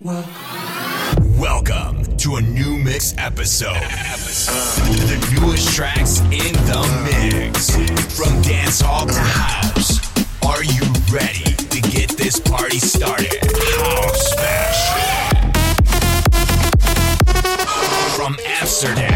Welcome to a new mix episode. The newest tracks in the mix. From dance hall to house. Are you ready to get this party started? House Fashion. From Amsterdam,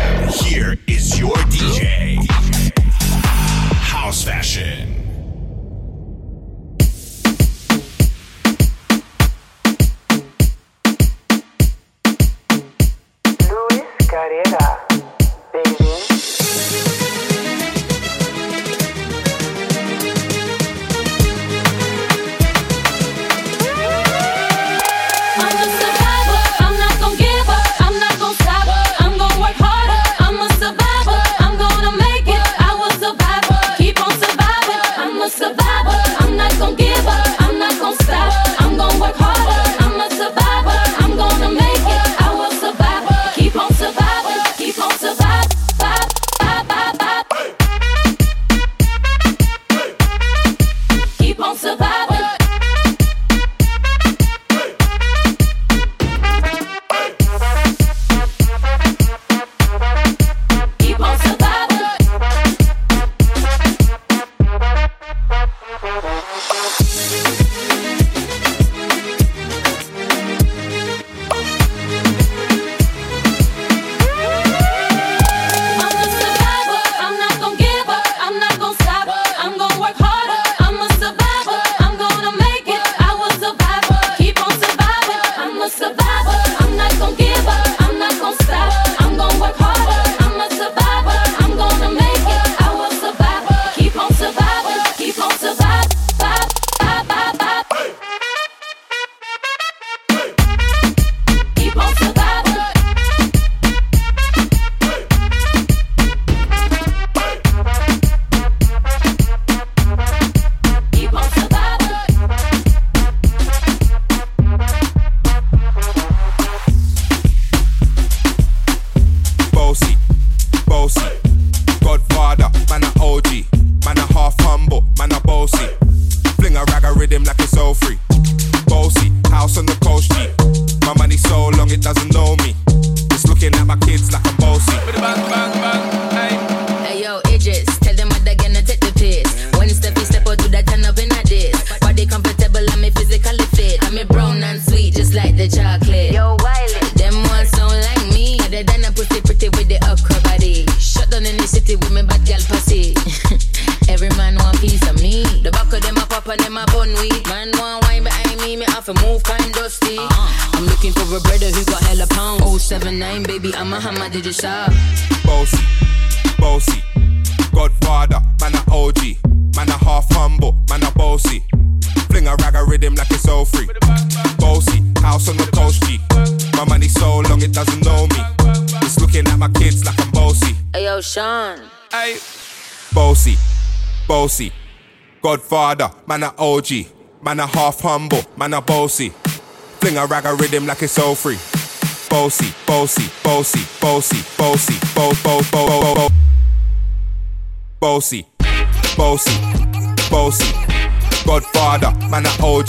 man a OG, man a half humble, man a bossy. Fling a rag a rhythm like it's all free. Bossy, bossy, bossy, bossy, bossy, bo bo bo bo bo. Bossy, bossy, bossy. Godfather, man a OG,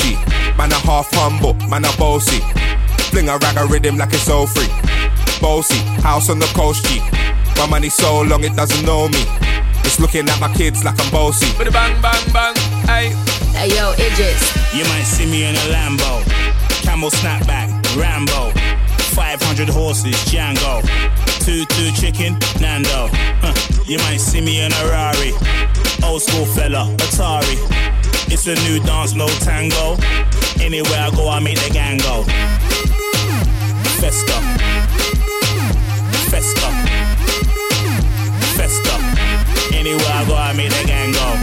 man a half humble, man a bossy. Fling a rag a rhythm like it's all free. Bossy, house on the coast G. My money so long it doesn't know me. It's looking at my kids like I'm bossy. Bang bang bang, hey. Hey yo, Idris. You might see me in a Lambo, camel snapback, Rambo, 500 horses, Django, two two chicken, Nando. Huh. You might see me in a Rari, old school fella, Atari. It's a new dance, no tango. Anywhere I go, I make the gang go. Festa, festa, festa. Anywhere I go, I make the gang go.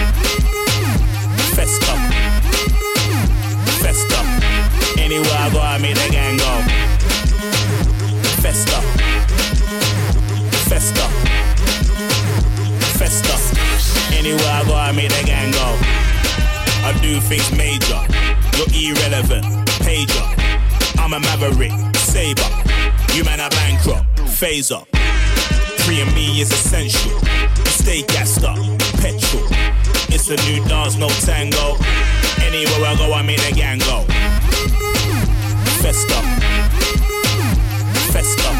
Anywhere I go, I make the gang go. Festa. Festa. Festa. Anywhere I go, I make the gang go. I do things major. You're irrelevant. Pager. I'm a maverick. Saber. You man are bankrupt. Phaser. Free of me is essential. Stay gassed up. Petrol. It's a new dance, no tango. Anywhere I go, I make the gang go. Festa. Festa.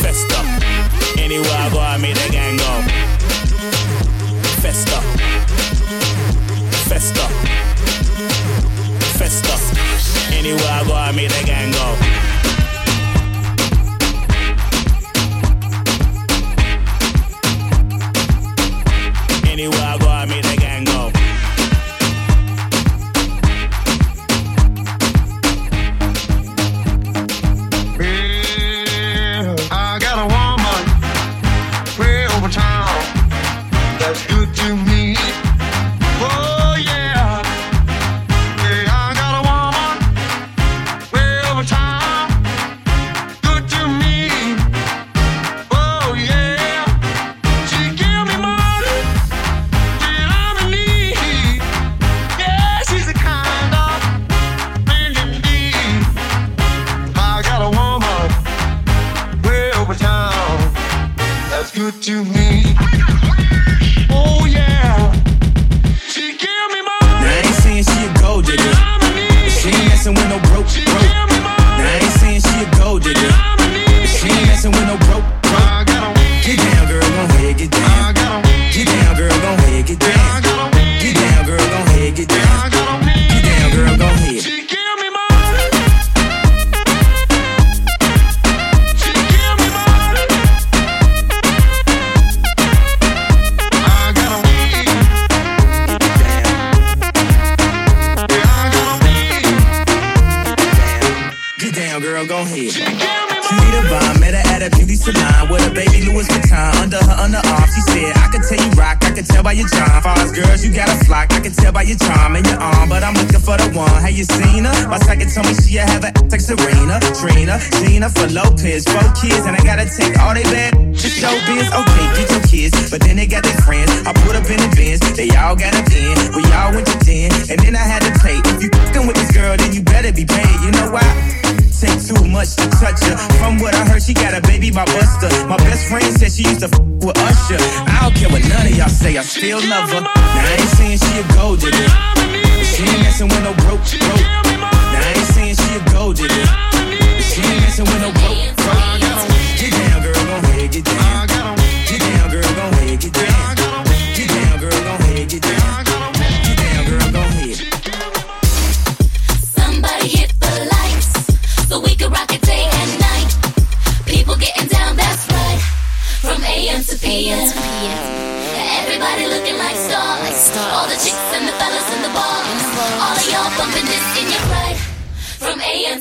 Festa. Anywhere I go, I meet the gang go. Festa. Festa. Festa. Anywhere I go, I meet the gang go.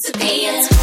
to be a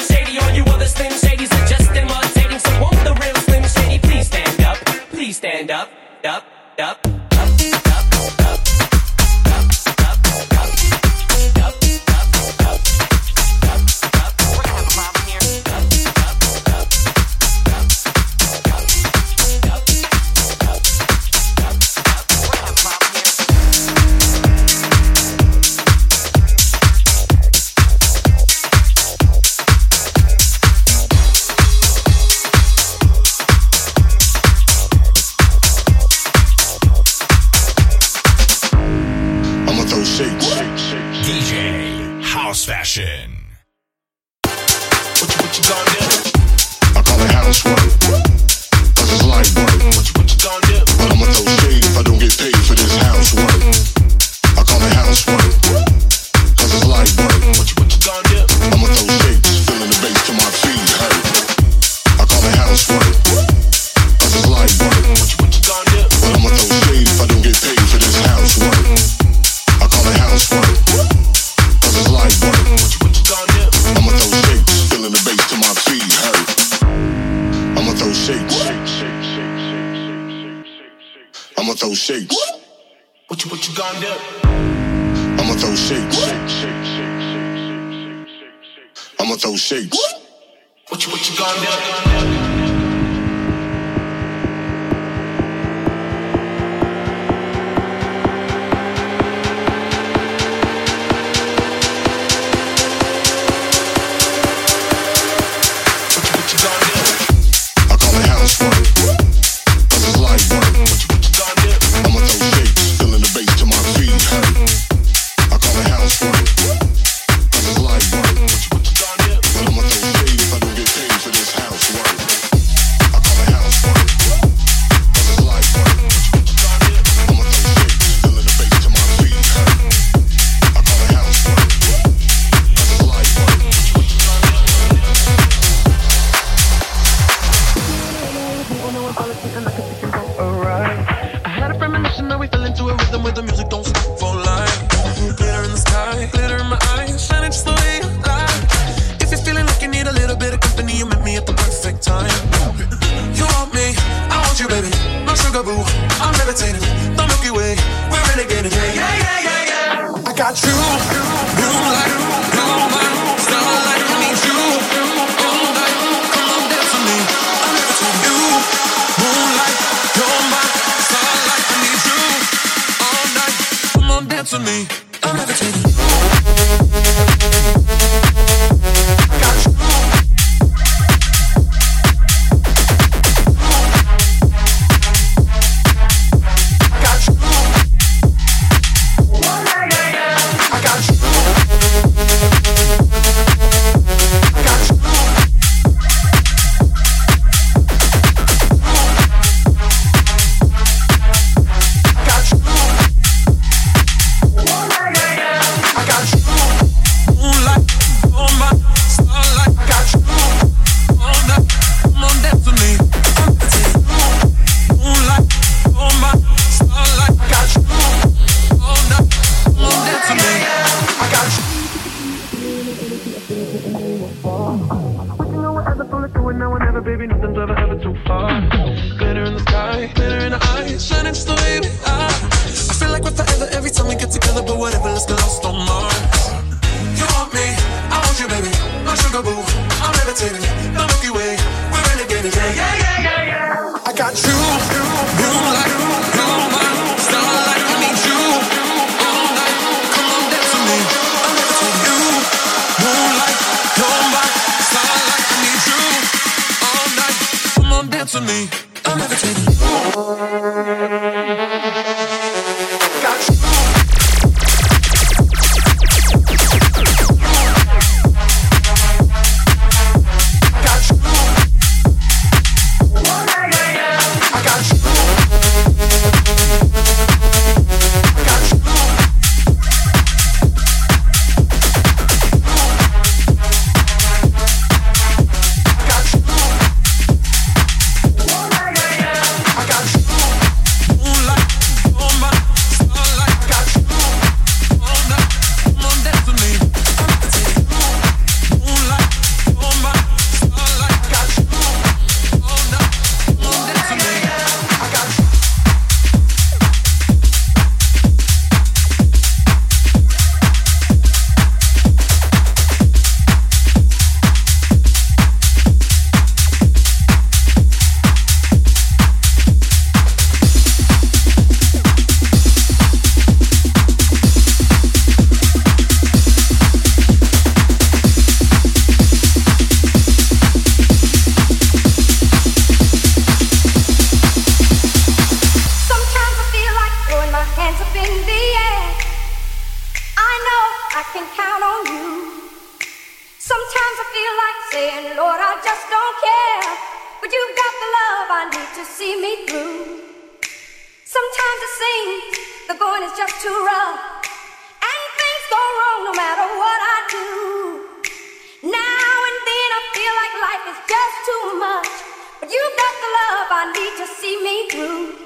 whatever, let's get lost on Mars. on to see me through.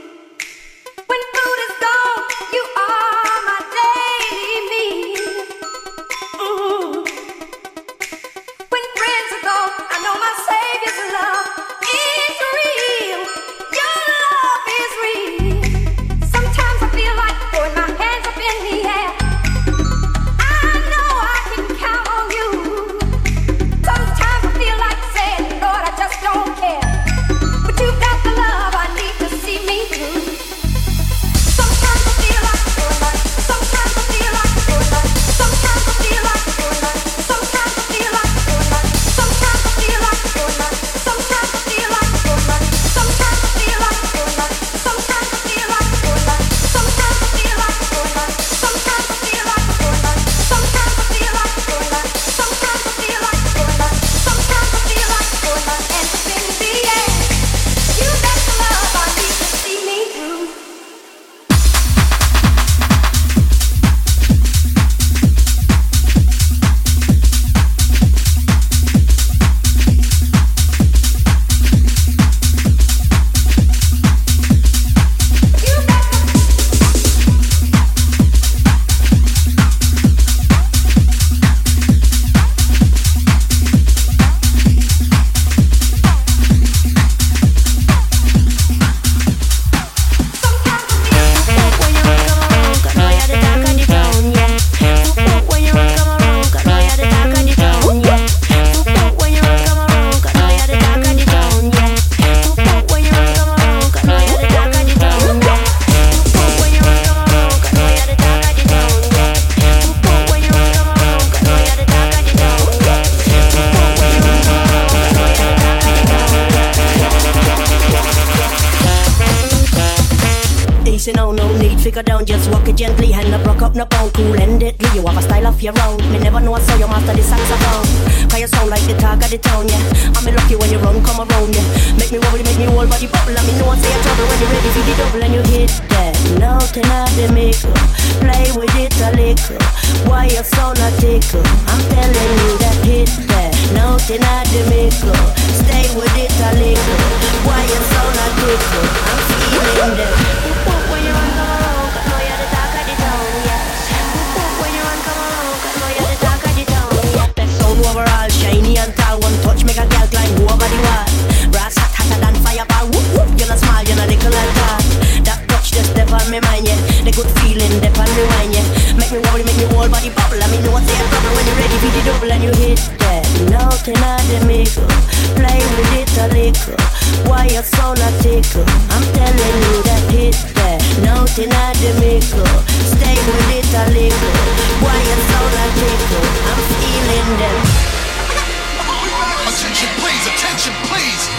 Easy now, oh, no need figure down, just walk it gently, hand up, rock up, no pound, cool endedly. You have a style of your own. Me never know I saw your master the saxophone. Cause you sound like the talk of the town, yeah. I'm lucky when you run, come around, yeah. Make me wobble, make me whole body bubble. I mean, no one say you're trouble when you're ready for the double and you hit that. Nothing out the mickle. Play with it a little. Why you sound a tickle? I'm telling you that hit that. Nothing out the mickle. Stay with it a little. Why you sound a tickle? I'm feeling that. Shiny and tall. One touch make a girl climb over the wall. Brass hot hotter than fireball. Whoop whoop, you're not small, you're not little and tall. That touch just step on me mind, yeah. The good feeling, step on me mind, yeah. Make me wobble, make me whole body bubble. I mean, no one say a trouble when you're ready for the double and you hit that. Nothing out the mickle. Play with it a little. Why you sound a tickle? I'm telling you that hit that. Nothing out the mickle. Stay with it a little. Why you sound a tickle? I'm feeling them. Attention, please, attention, please.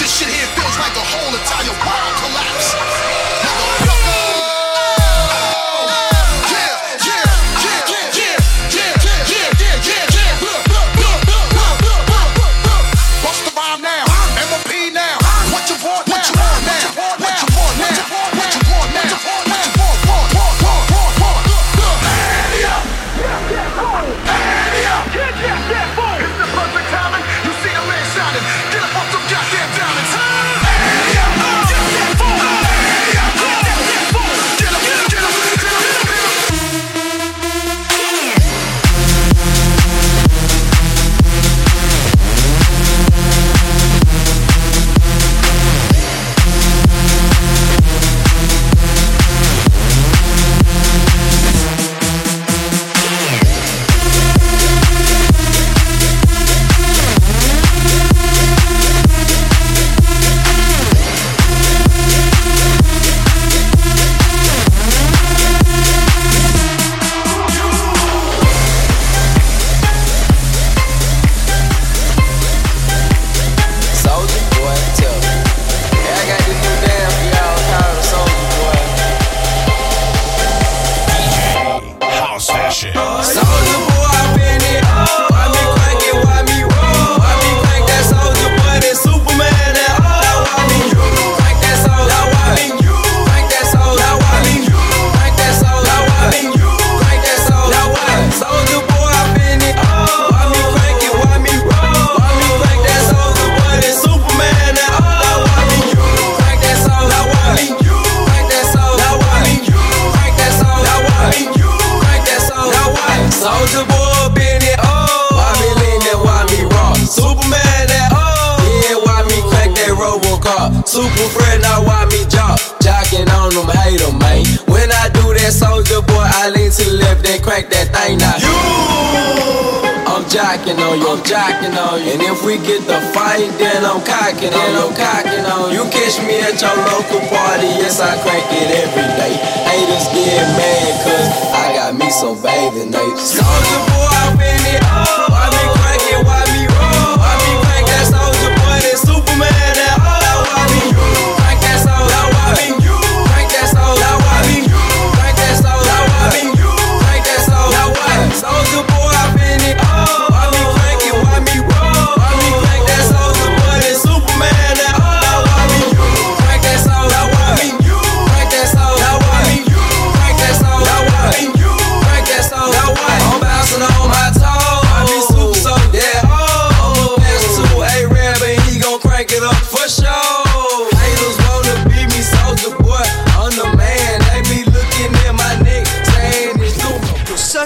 This shit here feels like a whole entire world collapse.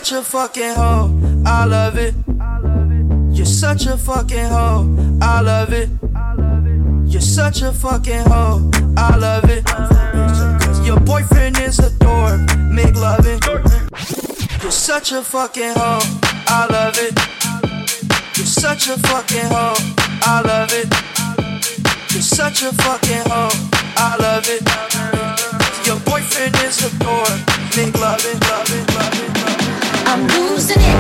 such a fucking hoe. I love it. You're such a fucking hoe. I love it. You're such a fucking hoe. I love it. Your boyfriend is a dork. Make loving. You're such a fucking hoe. I love it. You're such a fucking hoe. I love it. You're such a fucking hoe. I love it. Your boyfriend is a dork. Make loving, loving, loving. I'm losing it.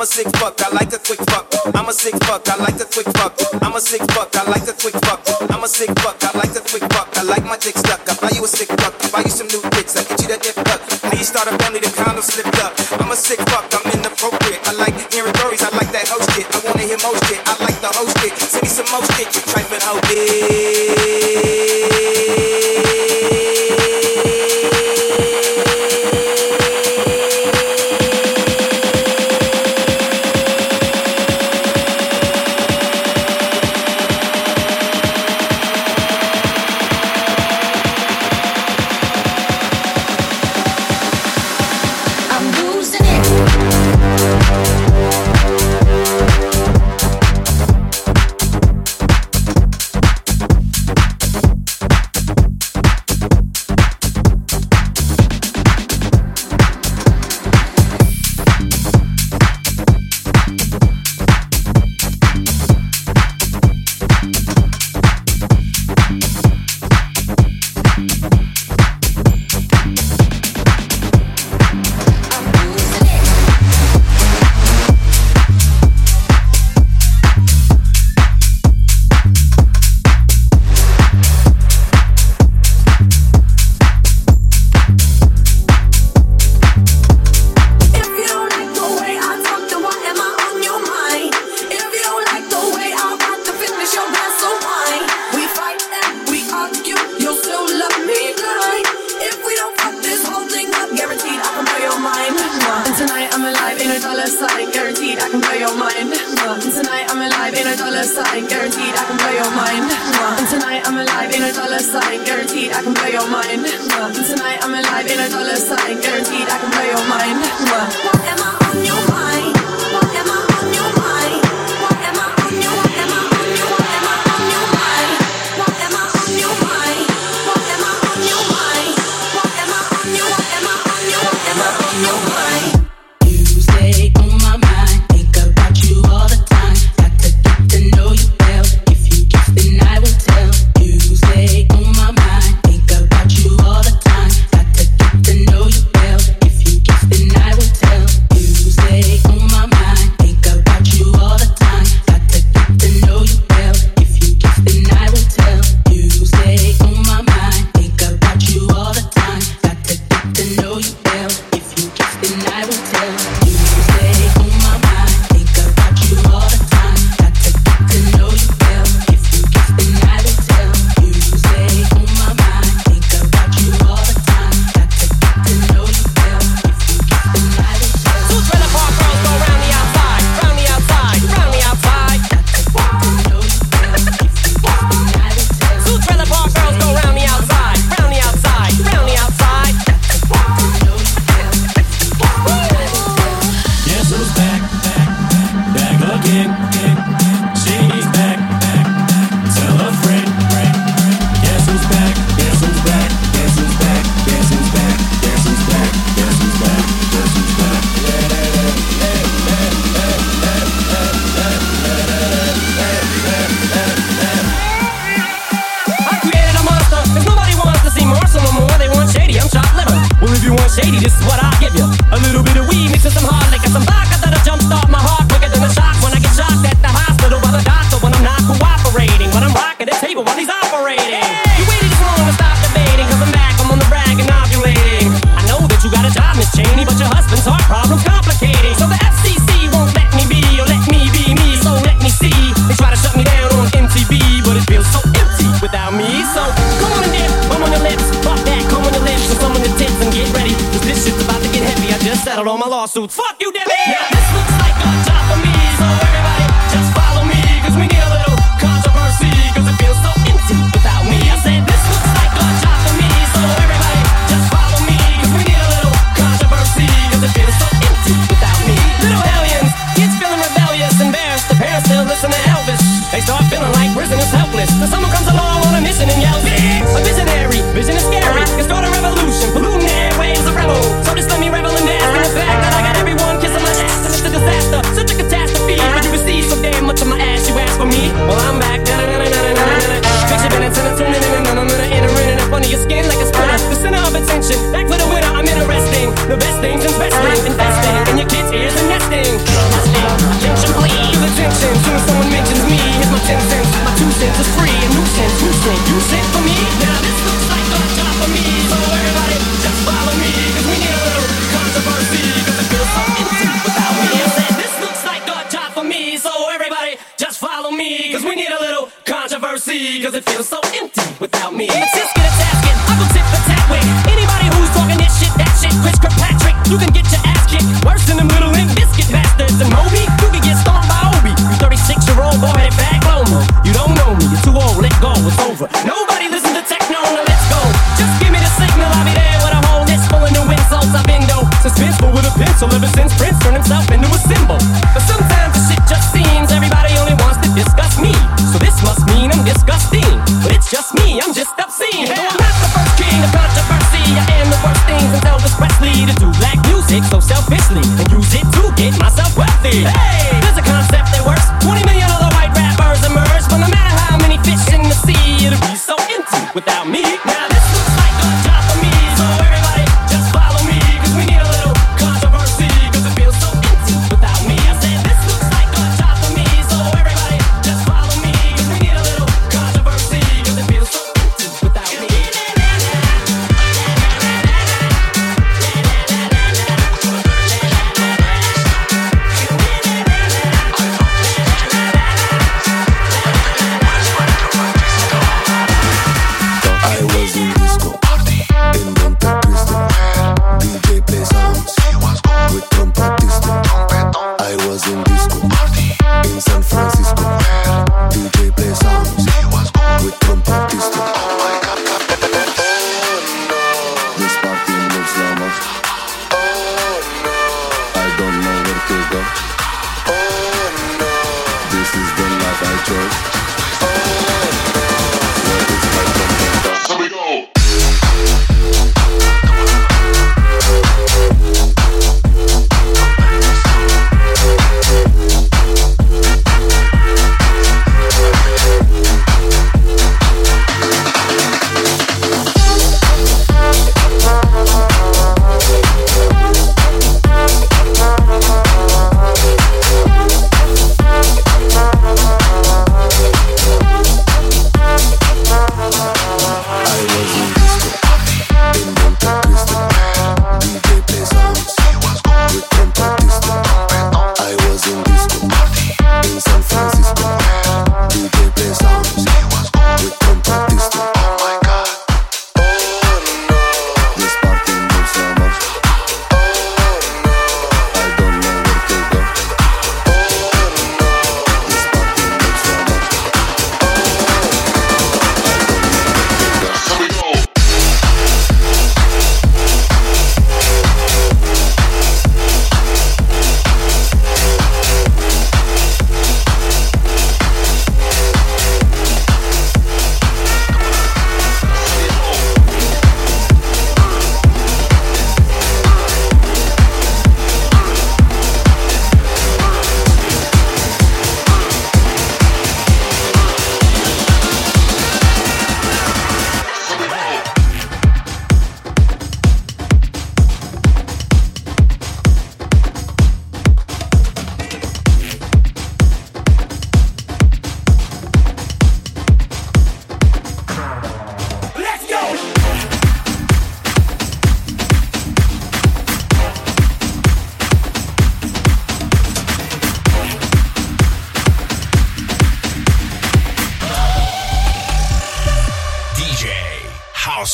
I'm a sick fuck, I like a quick fuck. I'm a sick fuck, I like a quick fuck. I'm a sick fuck, I like a quick fuck. I'm a sick fuck, I like a quick fuck. I like my dick stuck. I buy you a sick fuck. I buy you some new kicks. I get you that dip fuck. How you start a family, the condom slipped up. I'm a sick fuck, I'm inappropriate. I like hearing stories, I like that host shit. I wanna hear most shit. I like the host shit. Send me some most shit, you trifling hoe bitch.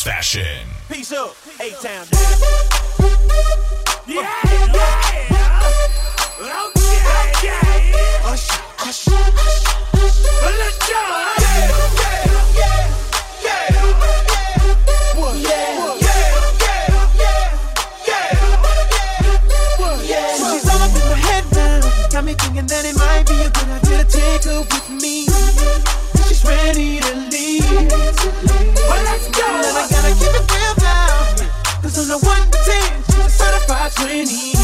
fashion. Peace up, A Town. Yeah, yeah. Okay, okay. Let's go. many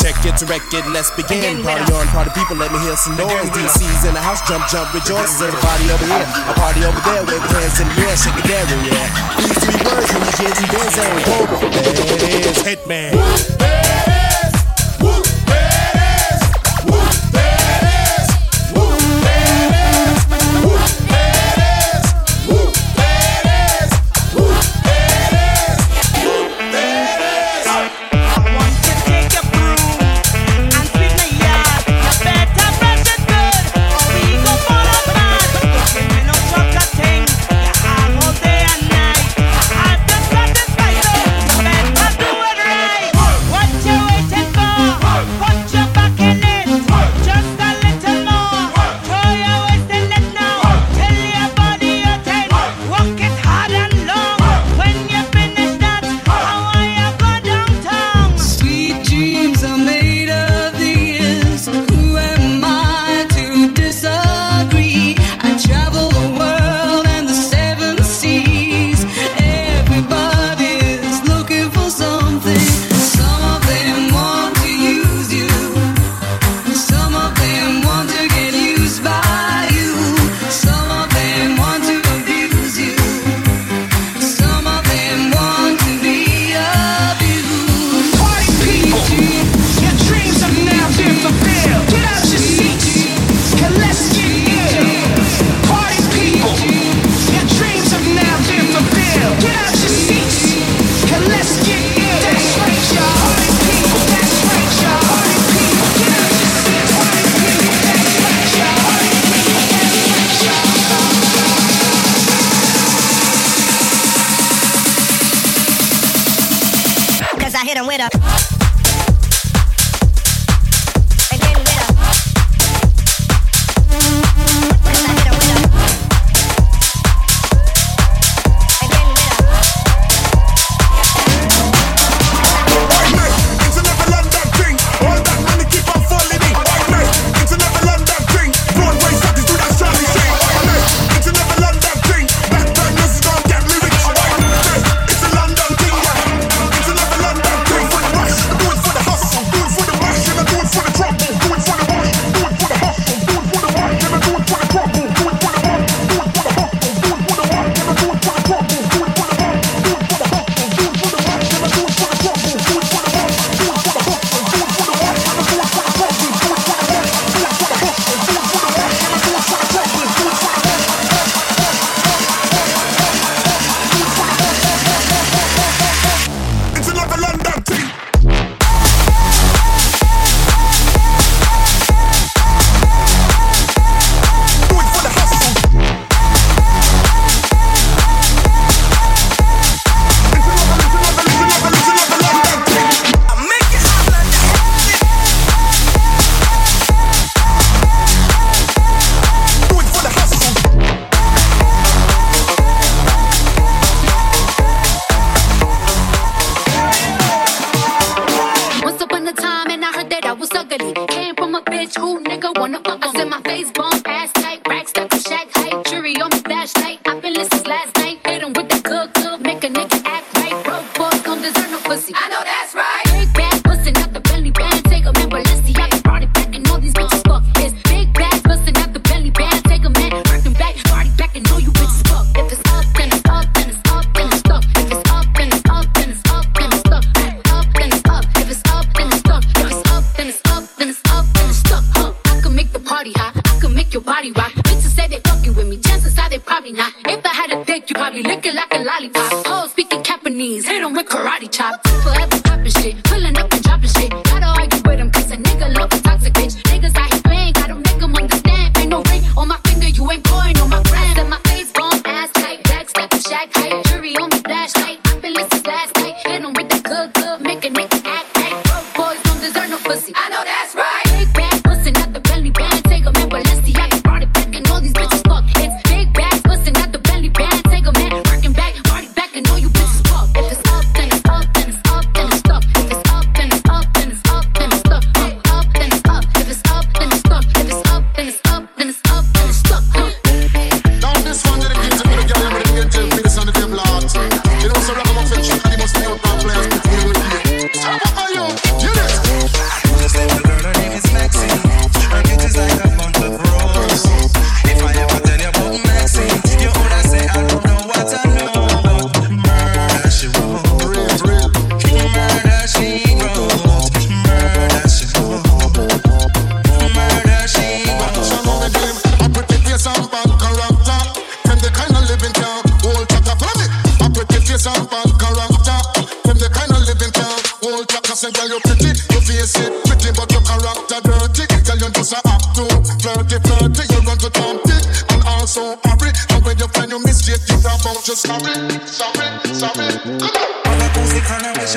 Check it, direct it, let's begin. Party on, party people, let me hear some noise. DC's in the house, jump, jump, rejoices. Everybody over here, a party over there with hands in the air, shake it down, yeah. These three words when you get in dancing, over. There's Hitman.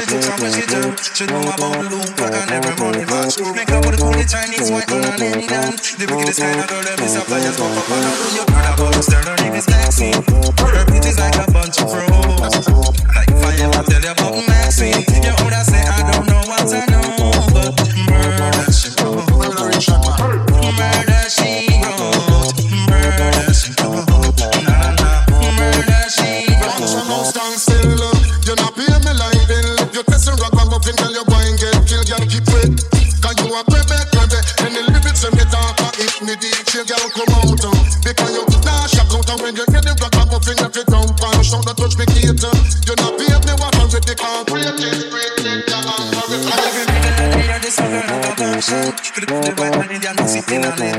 little time as you do. Should know about the loop, I never run it back. Make up with the cool Chinese, white in and in and The wickedest kind of girl that miss just pop up and I lose your her name is Her like a bunch of rose. Like if I tell you about Maxine.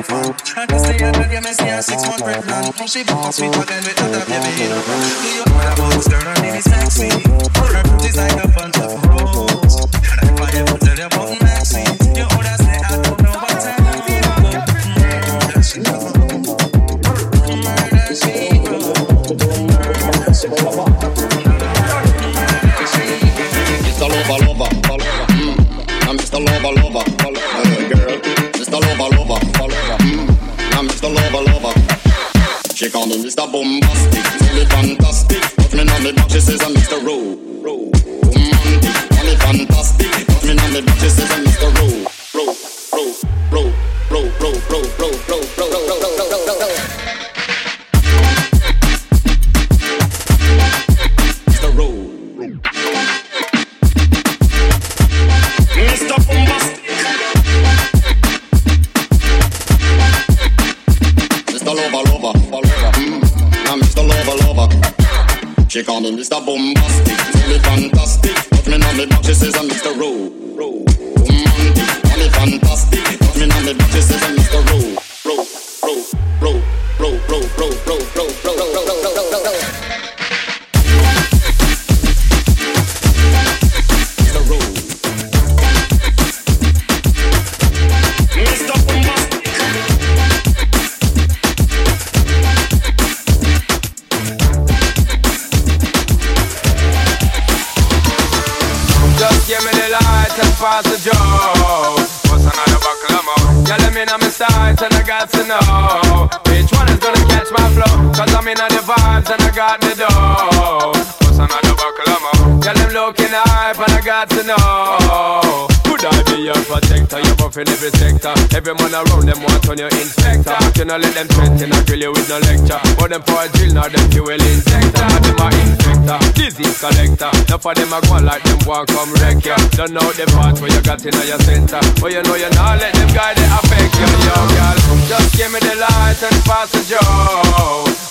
phone. Tried to stay out of your messy and six months pregnant. No, she become sweet, but with other baby, you. Do you know about this? Her name Sexy. Her pretty's like a no let them threaten I kill you with no lecture. But them for a drill, now them fuel injector Them a infector, disease collector. Enough of them a go like them walk come wreck ya. Don't know the part where you got in your center. But you know you not let them guide it affect you Yo girl, just give me the light and pass the dro.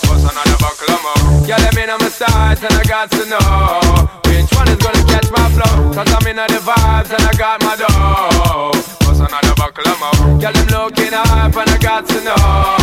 Bust another buckle of Mo Yeah, them in on my sides and I got to know Which one is gonna catch my flow. Cause I'm in the vibes and I got my dough. Bust another buckle of Mo them looking high hard to know.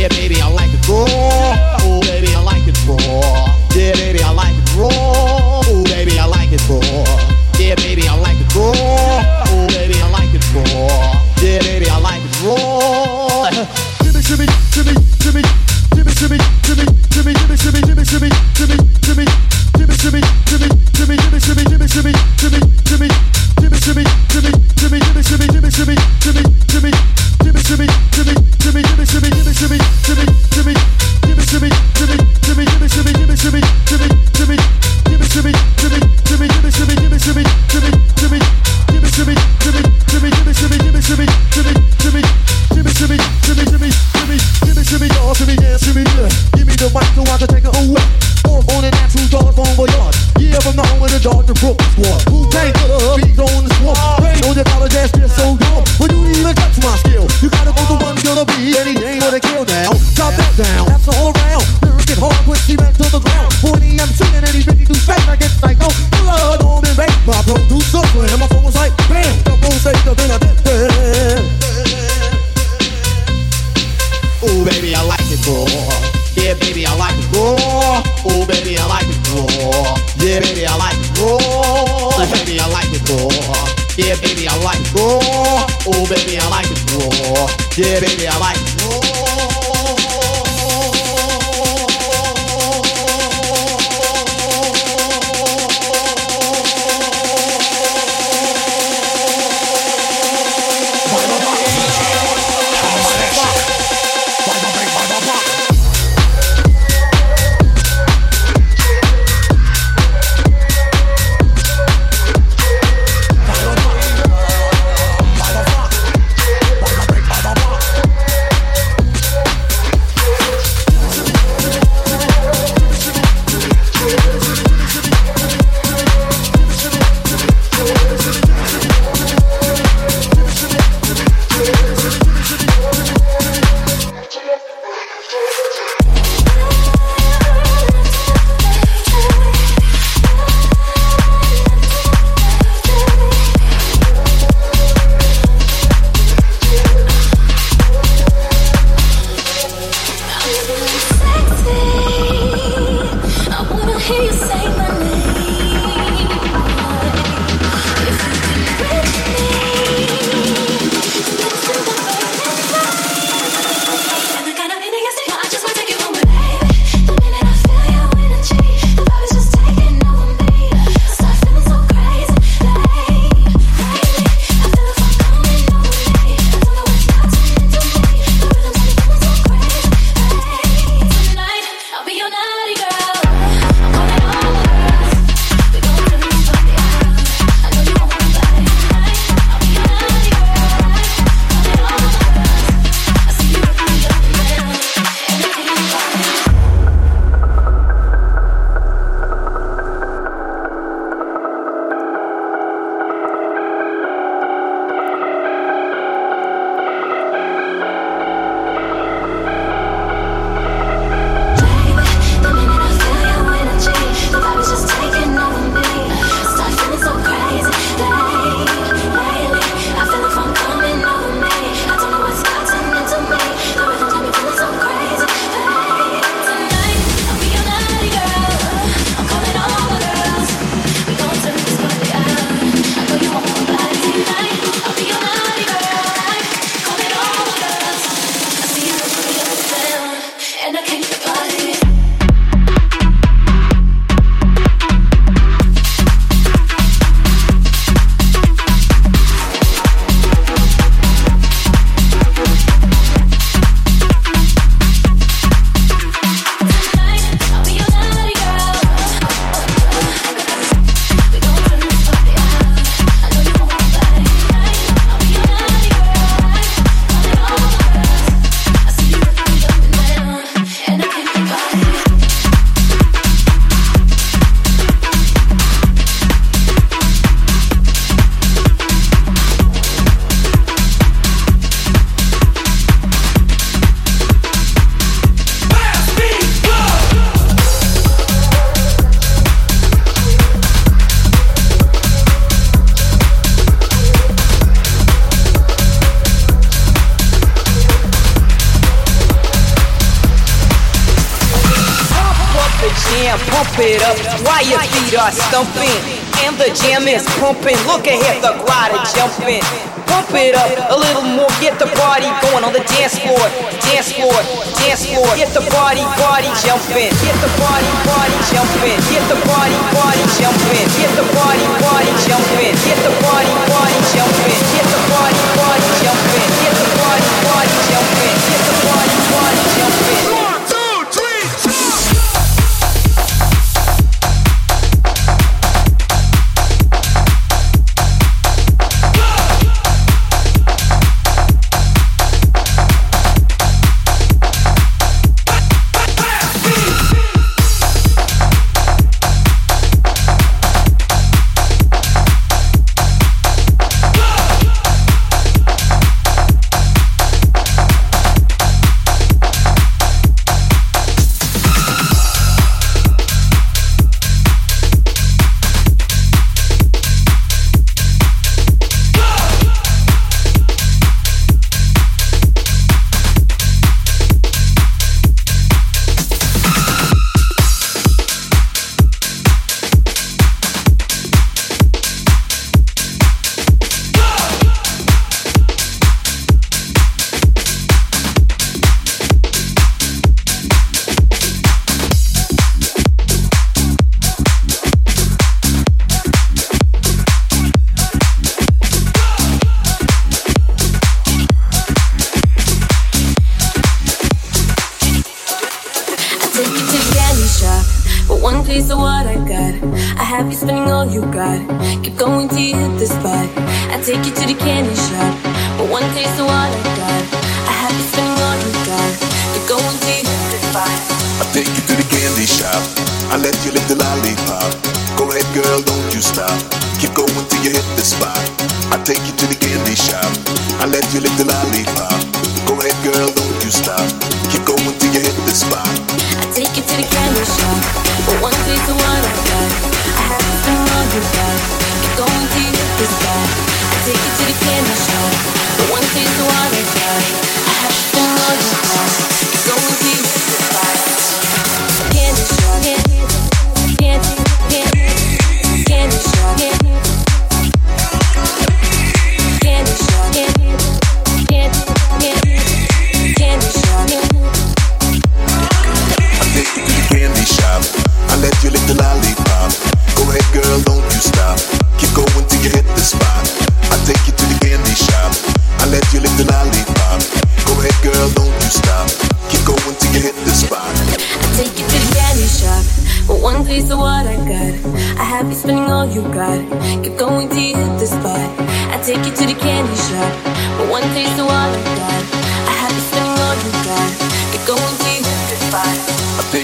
Yeah, baby, I like are stumping and the jam is pumping. Look ahead, the glider jumping. Pump it up a little more, get the party going on the dance floor, dance floor, dance floor. Get the party, party jumping. Get the party, party jumping. Get the party, party jumping. Get the party, party jumping. Get the party, party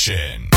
House